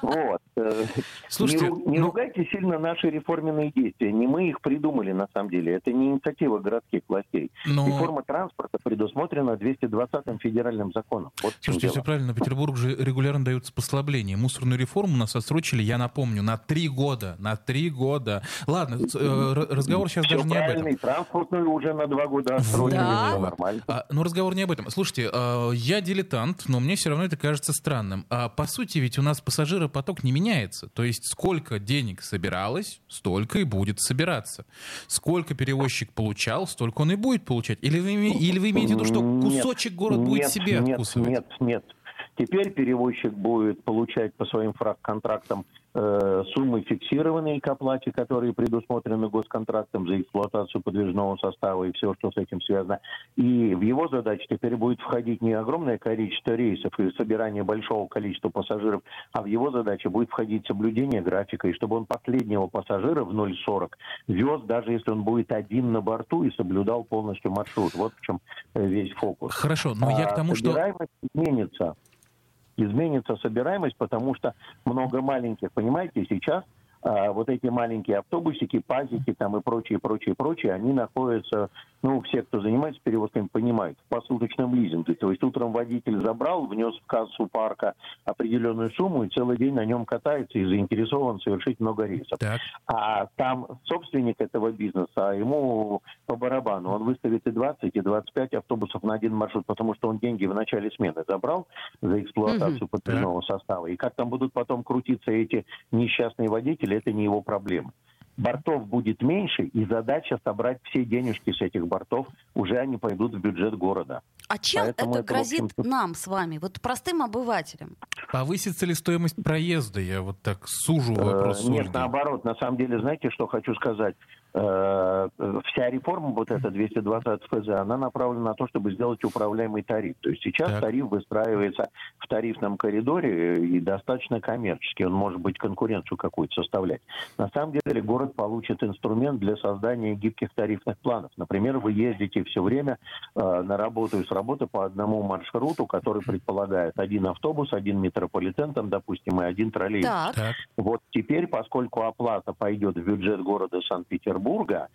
Speaker 5: Вот. Э,
Speaker 2: Слушайте,
Speaker 5: не, не
Speaker 2: ну-
Speaker 5: ругайте сильно наши реформенные действия. Не мы их придумали, на самом деле. Это не инициатива городских властей.
Speaker 2: Но...
Speaker 5: Реформа транспорта предусмотрена 220-м федеральным законом. Вот
Speaker 2: Слушайте, все правильно, Петербург же регулярно даются послабления. Мусорную реформу у нас отсрочили, я напомню, на три года. На три года. Ладно, э, разговор сейчас
Speaker 5: Всё
Speaker 2: даже не об этом.
Speaker 5: транспортную уже на два года отсрочили,
Speaker 1: Да.
Speaker 5: нормально.
Speaker 2: А, ну, разговор не об этом. Слушайте, э, я дилетант, но мне все равно это кажется странным. А, по сути, ведь у нас пассажиропоток не меняется. То есть сколько денег собиралось, столько и будет собираться. Сколько перевозчик получал, столько он и будет получать. Или вы, или вы имеете в виду, что кусочек город будет
Speaker 5: нет,
Speaker 2: себе
Speaker 5: нет,
Speaker 2: откусывать?
Speaker 5: Нет, нет. Теперь перевозчик будет получать по своим контрактам э, суммы фиксированные к оплате, которые предусмотрены госконтрактом за эксплуатацию подвижного состава и все, что с этим связано. И в его задачу теперь будет входить не огромное количество рейсов и собирание большого количества пассажиров, а в его задачу будет входить соблюдение графика, и чтобы он последнего пассажира в 0,40 вез, даже если он будет один на борту и соблюдал полностью маршрут. Вот в чем э, весь фокус.
Speaker 2: Хорошо, но я к тому,
Speaker 5: а, что... изменится изменится собираемость, потому что много маленьких, понимаете, сейчас а, вот эти маленькие автобусики, пазики там и прочее, прочее, прочее, они находятся, ну, все, кто занимается перевозками, понимают, в посуточном лизинге. То есть утром водитель забрал, внес в кассу парка определенную сумму и целый день на нем катается и заинтересован совершить много рейсов. Так. А там собственник этого бизнеса, ему по барабану, он выставит и 20, и 25 автобусов на один маршрут, потому что он деньги в начале смены забрал за эксплуатацию угу. подвижного состава. И как там будут потом крутиться эти несчастные водители, это не его проблема. Бортов будет меньше, и задача собрать все денежки с этих бортов, уже они пойдут в бюджет города.
Speaker 1: А чем Поэтому это, это грозит нам с вами, вот простым обывателям?
Speaker 2: Повысится ли стоимость проезда? Я вот так сужу э, вопрос.
Speaker 5: Нет, наоборот. На самом деле, знаете, что хочу сказать? Э, вся реформа, вот эта 220 ФЗ, она направлена на то, чтобы сделать управляемый тариф. То есть сейчас так. тариф выстраивается в тарифном коридоре и достаточно коммерческий. Он может быть конкуренцию какую-то составлять. На самом деле город получит инструмент для создания гибких тарифных планов. Например, вы ездите все время э, на работу и с работы по одному маршруту, который предполагает один автобус, один метрополитен, там, допустим, и один троллейбус. Так. Вот теперь, поскольку оплата пойдет в бюджет города Санкт-Петербург, Петербурга,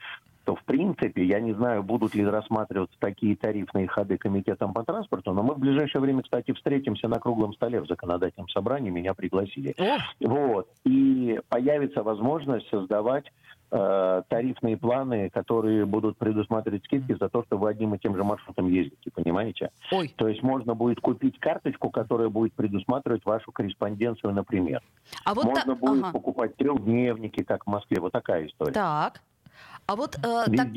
Speaker 5: то, в принципе, я не знаю, будут ли рассматриваться такие тарифные ходы комитетом по транспорту, но мы в ближайшее время, кстати, встретимся на круглом столе в законодательном собрании, меня пригласили. Вот. И появится возможность создавать э, тарифные планы, которые будут предусматривать скидки за то, что вы одним и тем же маршрутом ездите, понимаете? Ой. То есть можно будет купить карточку, которая будет предусматривать вашу корреспонденцию, например. А вот можно та... будет ага. покупать трехдневники, как в Москве, вот такая история.
Speaker 1: Так. А вот э, так,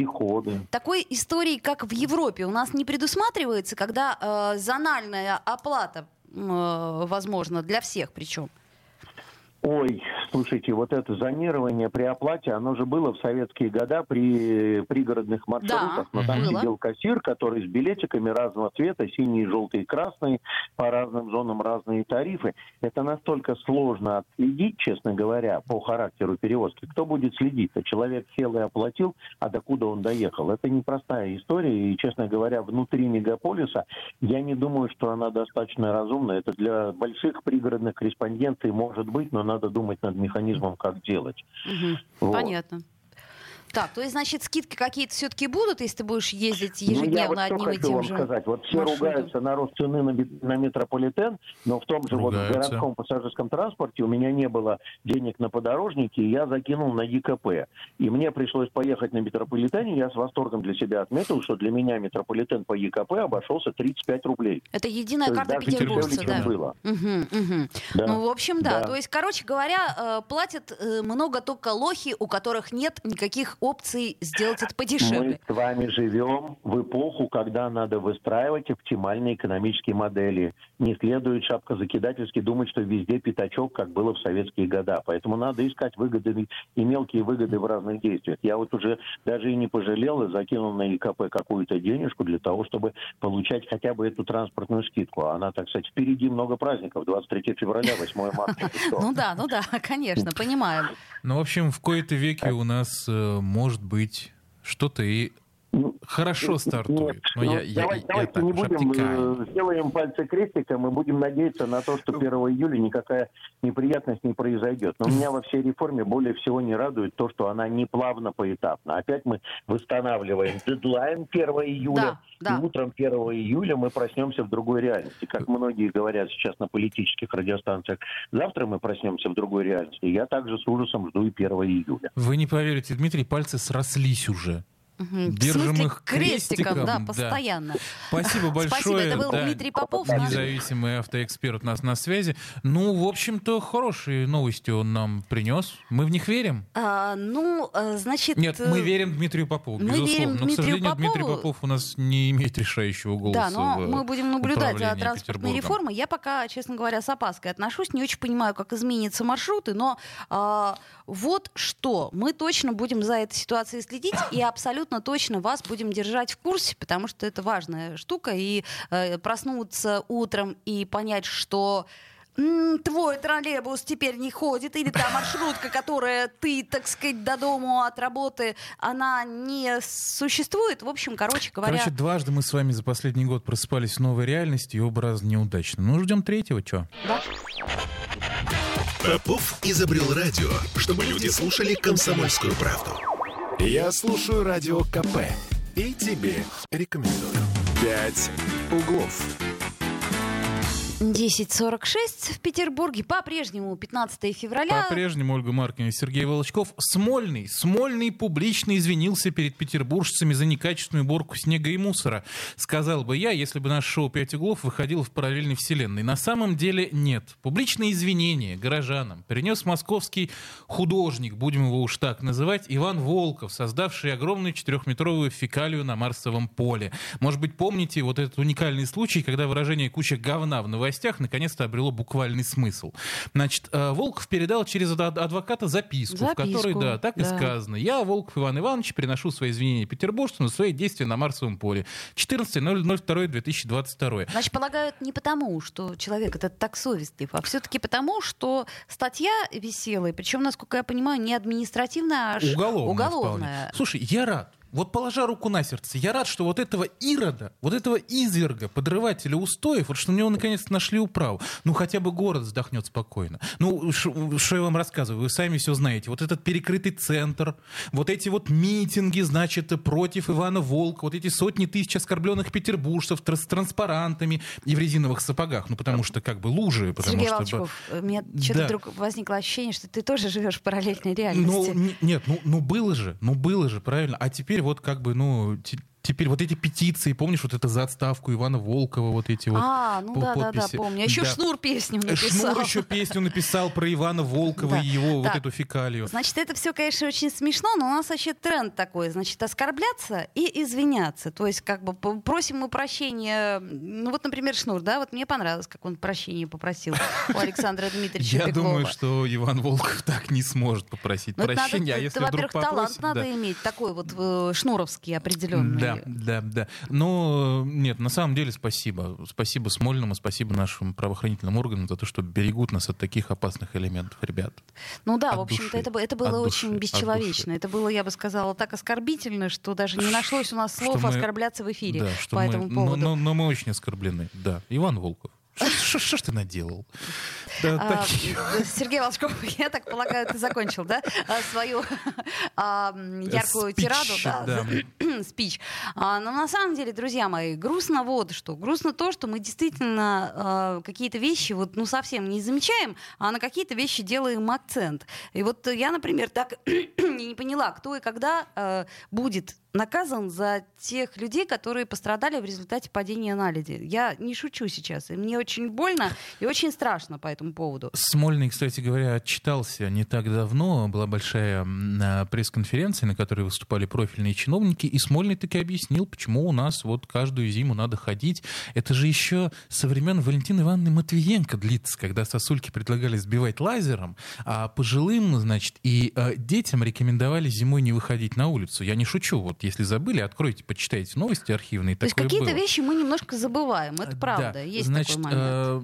Speaker 1: такой истории, как в Европе, у нас не предусматривается, когда э, зональная оплата э, возможно для всех причем.
Speaker 5: Ой, слушайте, вот это зонирование при оплате, оно же было в советские года при пригородных маршрутах. Да, но там было. сидел кассир, который с билетиками разного цвета, синий, желтый, красный, по разным зонам разные тарифы. Это настолько сложно отследить, честно говоря, по характеру перевозки. Кто будет следить? -то? Человек сел и оплатил, а докуда он доехал? Это непростая история, и, честно говоря, внутри мегаполиса я не думаю, что она достаточно разумна. Это для больших пригородных корреспонденций может быть, но надо думать над механизмом, как делать.
Speaker 1: Угу. Вот. Понятно. Так, то есть, значит, скидки какие-то все-таки будут, если ты будешь ездить ежедневно ну, я
Speaker 5: одним
Speaker 1: и тем
Speaker 5: вам
Speaker 1: же
Speaker 5: сказать. Вот все маршрутом. ругаются на рост цены на, на метрополитен, но в том же ругаются. вот городском пассажирском транспорте у меня не было денег на подорожники, и я закинул на ЕКП. И мне пришлось поехать на метрополитене. Я с восторгом для себя отметил, что для меня метрополитен по ЕКП обошелся 35 рублей.
Speaker 1: Это единая карта петербуржца, да? Было. Угу, угу. Да. Ну, в общем, да. да. То есть, короче говоря, э, платят э, много только лохи, у которых нет никаких опций сделать это подешевле.
Speaker 5: Мы с вами живем в эпоху, когда надо выстраивать оптимальные экономические модели. Не следует шапкозакидательски думать, что везде пятачок, как было в советские годы. Поэтому надо искать выгоды и мелкие выгоды в разных действиях. Я вот уже даже и не пожалел и закинул на ИКП какую-то денежку для того, чтобы получать хотя бы эту транспортную скидку. Она, так сказать, впереди много праздников. 23 февраля, 8 марта.
Speaker 1: Ну да, ну да, конечно, понимаю.
Speaker 2: Ну, в общем, в кои-то веке у нас э, может быть что-то и хорошо стартует. Нет,
Speaker 5: но ну, я, давай, я, давайте я не будем, обтекаю. Э, сделаем пальцы крестиком и будем надеяться на то, что 1 июля никакая неприятность не произойдет. Но меня во всей реформе более всего не радует то, что она не плавно поэтапно. Опять мы восстанавливаем дедлайн 1 июля, да, да. и утром 1 июля мы проснемся в другой реальности. Как многие говорят сейчас на политических радиостанциях, завтра мы проснемся в другой реальности. Я также с ужасом жду и 1 июля.
Speaker 2: Вы не поверите, Дмитрий, пальцы срослись уже. Держим
Speaker 1: смысле,
Speaker 2: их
Speaker 1: крестиком,
Speaker 2: крестиком,
Speaker 1: да,
Speaker 2: да.
Speaker 1: постоянно.
Speaker 2: Спасибо большое.
Speaker 1: Спасибо, это был
Speaker 2: да.
Speaker 1: Дмитрий Попов. наш-
Speaker 2: Независимый автоэксперт у нас на связи. Ну, в общем-то, хорошие новости он нам принес. Мы в них верим.
Speaker 1: А, ну, э, значит...
Speaker 2: Нет,
Speaker 1: э,
Speaker 2: мы верим Дмитрию Попову,
Speaker 1: мы
Speaker 2: безусловно.
Speaker 1: верим
Speaker 2: Но, к сожалению, Дмитрий
Speaker 1: Попову.
Speaker 2: Попов у нас не имеет решающего голоса.
Speaker 1: Да, но
Speaker 2: в
Speaker 1: мы будем наблюдать за транспортной реформой. Я пока, честно говоря, с опаской отношусь. Не очень понимаю, как изменятся маршруты, но а, вот что. Мы точно будем за этой ситуацией следить и абсолютно точно вас будем держать в курсе, потому что это важная штука. И э, проснуться утром и понять, что твой троллейбус теперь не ходит, или та маршрутка, которая ты, так сказать, до дому от работы, она не существует. В общем, короче говоря...
Speaker 2: Короче, дважды мы с вами за последний год просыпались в новой реальности, и оба раза неудачно. Ну, ждем третьего, что?
Speaker 1: да.
Speaker 3: Попов изобрел радио, чтобы люди слушали комсомольскую правду. Я слушаю радио КП и тебе рекомендую. «Пять углов».
Speaker 1: 10.46 в Петербурге. По-прежнему 15 февраля.
Speaker 2: По-прежнему Ольга Маркина и Сергей Волочков. Смольный. Смольный публично извинился перед петербуржцами за некачественную уборку снега и мусора. Сказал бы я, если бы наше шоу «Пять углов» выходило в параллельной вселенной. На самом деле нет. Публичные извинения горожанам принес московский художник, будем его уж так называть, Иван Волков, создавший огромную четырехметровую фекалию на Марсовом поле. Может быть, помните вот этот уникальный случай, когда выражение «куча говна» в новостях наконец-то обрело буквальный смысл. Значит, э, Волков передал через ад- адвоката записку, в
Speaker 1: Записку,
Speaker 2: которой, да, так и
Speaker 1: да.
Speaker 2: сказано. Я, Волков Иван Иванович, приношу свои извинения петербуржцам за свои действия на Марсовом поле. 14.02.2022.
Speaker 1: Значит, полагают не потому, что человек этот так совестлив, а все-таки потому, что статья висела, и причем, насколько я понимаю, не административная, а
Speaker 2: Уголовная,
Speaker 1: уголовная.
Speaker 2: Слушай, я рад. Вот положа руку на сердце, я рад, что вот этого Ирода, вот этого изверга, подрывателя устоев, вот что на него наконец-то нашли управу. Ну, хотя бы город вздохнет спокойно. Ну, что я вам рассказываю, вы сами все знаете. Вот этот перекрытый центр, вот эти вот митинги, значит, против Ивана Волка, вот эти сотни тысяч оскорбленных петербуржцев с транспарантами и в резиновых сапогах. Ну, потому что как бы лужи, потому
Speaker 1: Сергей
Speaker 2: что...
Speaker 1: Волчков, у меня что-то вдруг возникло ощущение, что ты тоже живешь в параллельной
Speaker 2: Ну,
Speaker 1: реальности.
Speaker 2: н- нет, ну, ну было же, ну было же, правильно. А теперь вот как бы, ну, теперь вот эти петиции, помнишь, вот это за отставку Ивана Волкова, вот эти вот
Speaker 1: а, ну да, да, да, помню. Еще
Speaker 2: Да.
Speaker 1: Шнур песню
Speaker 2: Э,
Speaker 1: написал.
Speaker 2: Шнур еще песню написал про Ивана Волкова
Speaker 1: Да.
Speaker 2: и его вот эту фекалию.
Speaker 1: Значит, это все, конечно, очень смешно, но у нас вообще тренд такой, значит, оскорбляться и извиняться. То есть, как бы просим мы прощения. Ну вот, например, Шнур, да, вот мне понравилось, как он прощения попросил у Александра Дмитриевича
Speaker 2: Я думаю, что Иван Волков так не сможет попросить
Speaker 1: Ну, это надо-
Speaker 2: прощения, а
Speaker 1: это,
Speaker 2: если вдруг
Speaker 1: во-первых, талант надо иметь, такой вот э, шнуровский определенный.
Speaker 2: Да, да, да. Но нет, на самом деле спасибо. Спасибо Смольному, спасибо нашим правоохранительным органам за то, что берегут нас от таких опасных элементов, ребят.
Speaker 1: Ну да,
Speaker 2: От
Speaker 1: в общем-то, это, это было очень
Speaker 2: души, от
Speaker 1: бесчеловечно. Это было, я бы сказала, так оскорбительно, что даже не нашлось у нас слов
Speaker 2: мы-
Speaker 1: оскорбляться в эфире
Speaker 2: Да,
Speaker 1: по
Speaker 2: мы,
Speaker 1: этому
Speaker 2: но-
Speaker 1: поводу.
Speaker 2: Но, но мы очень оскорблены. Да, Иван Волков. Что ж ты наделал? Да,
Speaker 1: А,
Speaker 2: так-
Speaker 1: Сергей Волчков, я так полагаю, ты закончил, да, а, свою а, яркую
Speaker 2: Спич,
Speaker 1: тираду, да, спич. А, Но на самом деле, друзья мои, грустно вот что. Грустно то, что мы действительно а, какие-то вещи вот ну совсем не замечаем, а на какие-то вещи делаем акцент. И вот я, например, так не поняла, кто и когда а, будет наказан за тех людей, которые пострадали в результате падения наледи. Я не шучу сейчас. И мне очень больно и очень страшно по этому поводу.
Speaker 2: Смольный, кстати говоря, отчитался не так давно. Была большая а, пресс-конференция, на которой выступали профильные чиновники, и Смольный таки объяснил, почему у нас вот каждую зиму надо ходить. Это же еще со времен Валентины Ивановны Матвиенко длится, когда сосульки предлагали сбивать лазером, а пожилым, значит, и э, детям рекомендовали зимой не выходить на улицу. Я не шучу. Вот если забыли, откройте, почитайте новости архивные.
Speaker 1: То есть какие-то
Speaker 2: было.
Speaker 1: вещи мы немножко забываем. Это
Speaker 2: Да.
Speaker 1: правда. Есть
Speaker 2: Значит,
Speaker 1: такой момент.
Speaker 2: э,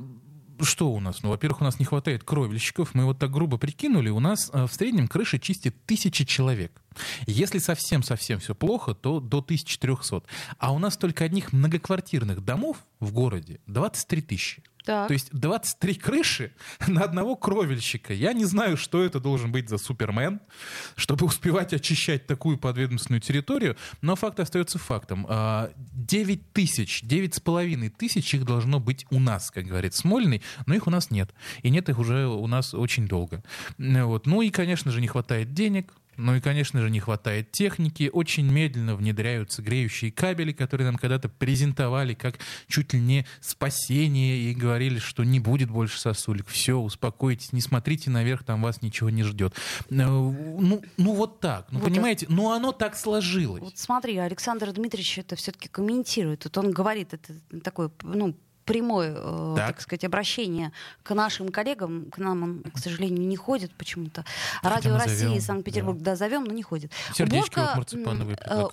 Speaker 2: что у нас? Ну, во-первых, у нас не хватает кровельщиков. Мы вот так грубо прикинули. У нас э, в среднем крыши чистит тысячи человек. Если совсем-совсем все плохо, то до 1300. А у нас только одних многоквартирных домов в городе 23 тысячи.
Speaker 1: Так.
Speaker 2: То есть 23 крыши на одного кровельщика. Я не знаю, что это должен быть за супермен, чтобы успевать очищать такую подведомственную территорию, но факт остается фактом. А, 9 тысяч, 9 с половиной тысяч их должно быть у нас, как говорит Смольный, но их у нас нет. И нет их уже у нас очень долго. Вот. Ну и, конечно же, не хватает денег, Ну и, конечно же, не хватает техники. Очень медленно внедряются греющие кабели, которые нам когда-то презентовали как чуть ли не спасение и говорили, что не будет больше сосулек. Все, успокойтесь, не смотрите наверх, там вас ничего не ждет. Э, ну, ну вот так. Ну,
Speaker 1: Вот
Speaker 2: понимаете, ну оно так сложилось.
Speaker 1: Вот смотри, Александр Дмитриевич это все-таки комментирует. Вот он говорит, это такой, ну, прямое, э,
Speaker 2: Так.
Speaker 1: так. сказать, обращение к нашим коллегам. К нам он, к сожалению, не ходит почему-то. Радио России, Санкт-Петербург, да. зовем, но не ходит.
Speaker 2: Сердечки
Speaker 1: Уборка,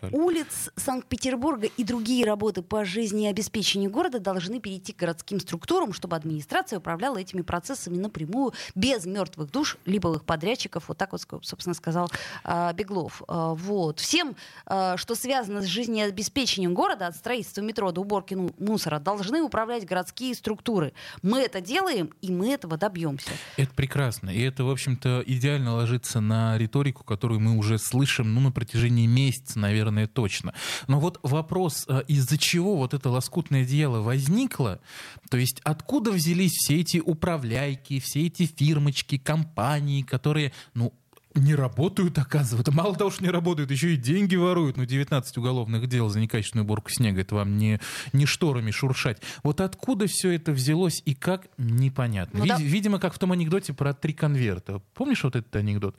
Speaker 1: э, улиц Санкт-Петербурга и другие работы по жизнеобеспечению города должны перейти к городским структурам, чтобы администрация управляла этими процессами напрямую, без мертвых душ, либо их подрядчиков. Вот так вот, собственно, сказал а, Беглов. Вот. Всем, что связано с жизнеобеспечением города, от строительства метро до уборки ну, мусора, должны управлять городские структуры. Мы это делаем, и мы этого добьемся.
Speaker 2: Это прекрасно. И это, в общем-то, идеально ложится на риторику, которую мы уже слышим ну, на протяжении месяца, наверное, точно. Но вот вопрос, э, из-за чего вот это лоскутное дело возникло, то есть откуда взялись все эти управляйки, все эти фирмочки, компании, которые, ну, не работают, оказывается. Мало того, что не работают, еще и деньги воруют. Ну, 19 уголовных дел за некачественную уборку снега. Это вам не, не шторами шуршать. Вот откуда все это взялось и как, непонятно.
Speaker 1: Ну да.
Speaker 2: Вид- Видимо, как в том анекдоте про три конверта. Помнишь вот этот анекдот?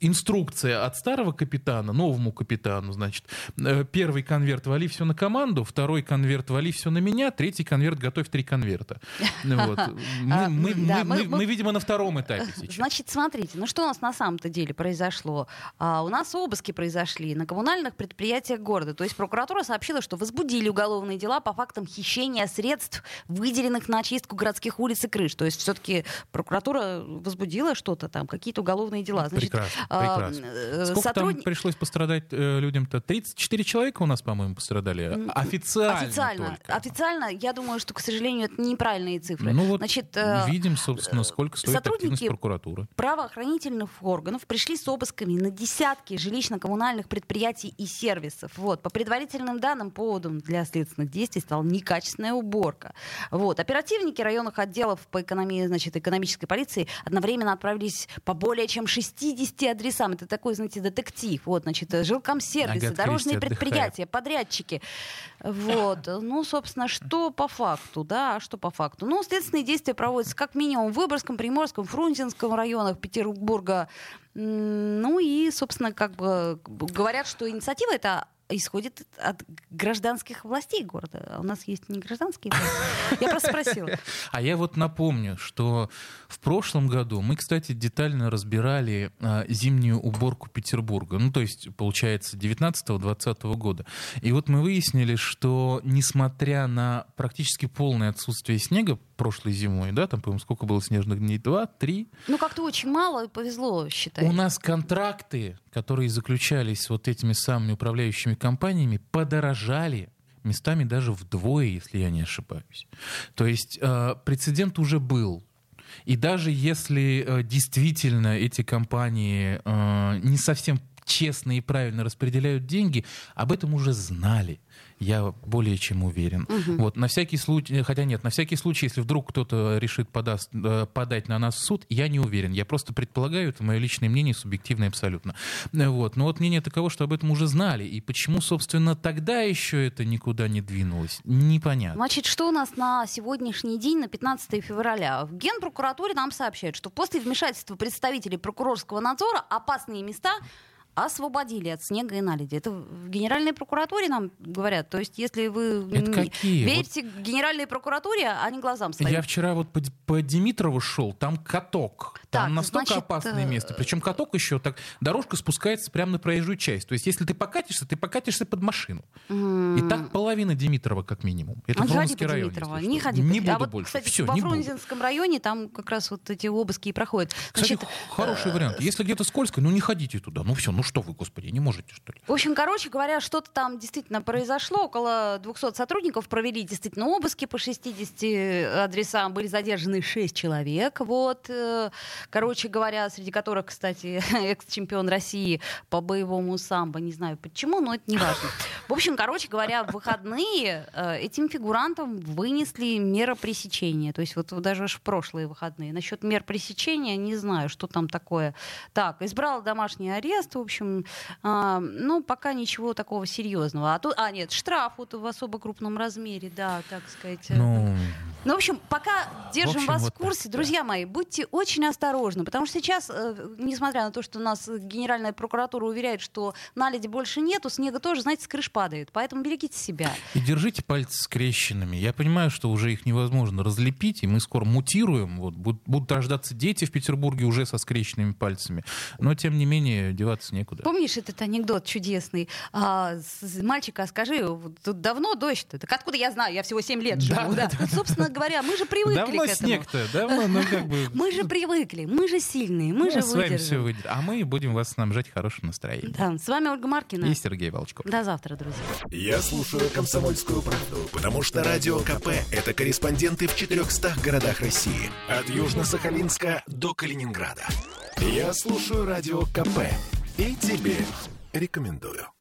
Speaker 2: Э, Инструкция от старого капитана, новому капитану, значит. Э, Первый конверт вали все на команду, второй конверт вали все на меня, третий конверт готовь три конверта. Вот. Мы,
Speaker 1: А,
Speaker 2: мы-
Speaker 1: да,
Speaker 2: мы-
Speaker 1: мы-
Speaker 2: мы- мы, видимо, на втором этапе сейчас.
Speaker 1: Значит, смотрите, ну что у нас на самом-то деле произошло? А, у нас обыски произошли на коммунальных предприятиях города. То есть прокуратура сообщила, что возбудили уголовные дела по фактам хищения средств, выделенных на очистку городских улиц и крыш. То есть все-таки прокуратура возбудила что-то там, какие-то уголовные дела. Значит,
Speaker 2: Прекрасно,
Speaker 1: а,
Speaker 2: прекрасно.
Speaker 1: э,
Speaker 2: Сколько
Speaker 1: сотрудни-
Speaker 2: там пришлось пострадать э, людям-то? 34 человека у нас, по-моему, пострадали. Официально
Speaker 1: Официально.
Speaker 2: только.
Speaker 1: Официально, я думаю, что, к сожалению, это неправильные цифры.
Speaker 2: Ну вот
Speaker 1: Значит, э,
Speaker 2: видим, собственно, сколько стоит
Speaker 1: сотрудники
Speaker 2: прокуратуры.
Speaker 1: правоохранительных органов пришли с обысками на десятки жилищно-коммунальных предприятий и сервисов. Вот. По предварительным данным, поводом для следственных действий стала некачественная уборка. Вот. Оперативники районных отделов по экономии, значит, экономической полиции одновременно отправились по более чем 60 адресам. Это такой, знаете, детектив. Вот, значит, жилкомсервисы,
Speaker 2: Агата
Speaker 1: дорожные
Speaker 2: Кристи
Speaker 1: предприятия, подрядчики. Вот. Ну, собственно, что по факту, да, что по факту? Ну, следственные действия проводятся как минимум в Выборгском, Приморском, Фрунзенском районах Петербурга. Ну и, собственно, как бы говорят, что инициатива эта исходит от гражданских властей города. А у нас есть не гражданские власти. Я просто спросила.
Speaker 2: А я вот напомню, что в прошлом году мы, кстати, детально разбирали а, зимнюю уборку Петербурга. Ну, то есть, получается, 19-20 года. И вот мы выяснили, что несмотря на практически полное отсутствие снега прошлой зимой, да, там, по-моему, сколько было снежных дней? Два, три?
Speaker 1: Ну, как-то очень мало повезло, считай.
Speaker 2: У нас контракты, которые заключались вот этими самыми управляющими компаниями, подорожали местами даже вдвое, если я не ошибаюсь. То есть э, прецедент уже был. И даже если э, действительно эти компании э, не совсем честно и правильно распределяют деньги, об этом уже знали. Я более чем уверен. Вот, на всякий случай, хотя нет, на всякий случай, если вдруг кто-то решит подаст, э, подать на нас в суд, я не уверен. Я просто предполагаю, это мое личное мнение, субъективное абсолютно. Э, Вот. Но вот мнение таково, что об этом уже знали. И почему, собственно, тогда еще это никуда не двинулось, непонятно.
Speaker 1: Значит, что у нас на сегодняшний день, на 15 февраля? В Генпрокуратуре нам сообщают, что после вмешательства представителей прокурорского надзора опасные места освободили от снега и наледи. Это в Генеральной прокуратуре нам говорят. То есть, если вы
Speaker 2: Это какие?
Speaker 1: верите Генеральной прокуратуре, а не глазам своим.
Speaker 2: Я вчера вот по, по Димитрову шел, там каток. Там
Speaker 1: Так,
Speaker 2: настолько
Speaker 1: значит,
Speaker 2: опасное
Speaker 1: э,
Speaker 2: место. Причем каток еще так, дорожка спускается прямо на проезжую часть. То есть, если ты покатишься, ты покатишься под машину. И так половина Димитрова, как минимум. Это
Speaker 1: А не ходи по
Speaker 2: район.
Speaker 1: Димитрово,
Speaker 2: если
Speaker 1: не ходи
Speaker 2: Не
Speaker 1: Димитрово.
Speaker 2: буду
Speaker 1: а вот,
Speaker 2: больше.
Speaker 1: кстати,
Speaker 2: Все,
Speaker 1: во
Speaker 2: не буду.
Speaker 1: Фрунзенском районе там как раз вот эти обыски и проходят.
Speaker 2: Кстати,
Speaker 1: Значит,
Speaker 2: хороший вариант. Если где-то скользко, ну не ходите туда. Ну все, ну что вы, господи, не можете, что ли?
Speaker 1: В общем, короче говоря, что-то там действительно произошло. Около 200 сотрудников провели действительно обыски по 60 адресам. Были задержаны 6 человек. Вот. Короче говоря, среди которых, кстати, экс-чемпион России по боевому самбо, не знаю почему, но это не важно. В общем, короче говоря, в выходные э, этим фигурантам вынесли мера пресечения. То есть вот даже в прошлые выходные. Насчет мер пресечения не знаю, что там такое. Так, избрал домашний арест, в общем, э, ну, пока ничего такого серьезного. А, тут, а нет, штраф вот в особо крупном размере, да, так сказать.
Speaker 2: Ну,
Speaker 1: Ну, в общем, пока держим
Speaker 2: общем,
Speaker 1: вас
Speaker 2: вот
Speaker 1: в курсе,
Speaker 2: так,
Speaker 1: друзья мои, будьте очень осторожны, потому что сейчас, э, несмотря на то, что у нас Генеральная прокуратура уверяет, что наледи больше нету, снега тоже, знаете, с крыш падает. Поэтому берегите себя.
Speaker 2: И держите пальцы скрещенными. Я понимаю, что уже их невозможно разлепить, и мы скоро мутируем. Вот, будут, рождаться дети в Петербурге уже со скрещенными пальцами. Но, тем не менее, деваться некуда.
Speaker 1: Помнишь этот анекдот чудесный? А, с- мальчика, а скажи, тут давно дождь-то? Так откуда я знаю? Я всего 7 лет живу.
Speaker 2: Да,
Speaker 1: да. Вот, собственно говоря, мы же привыкли
Speaker 2: Давно
Speaker 1: к этому.
Speaker 2: снег-то, давно, ну как бы...
Speaker 1: Мы же привыкли, мы же сильные, мы
Speaker 2: ну,
Speaker 1: же
Speaker 2: с вами
Speaker 1: выдержим.
Speaker 2: все выйдет. А мы будем вас снабжать хорошим настроением.
Speaker 1: Да, с вами Ольга Маркина.
Speaker 2: И Сергей Волчков.
Speaker 1: До завтра, друзья.
Speaker 3: Я слушаю «Комсомольскую правду», потому что «Радио КП» — это корреспонденты в 400 городах России. От Южно-Сахалинска до Калининграда. Я слушаю «Радио КП» и тебе рекомендую.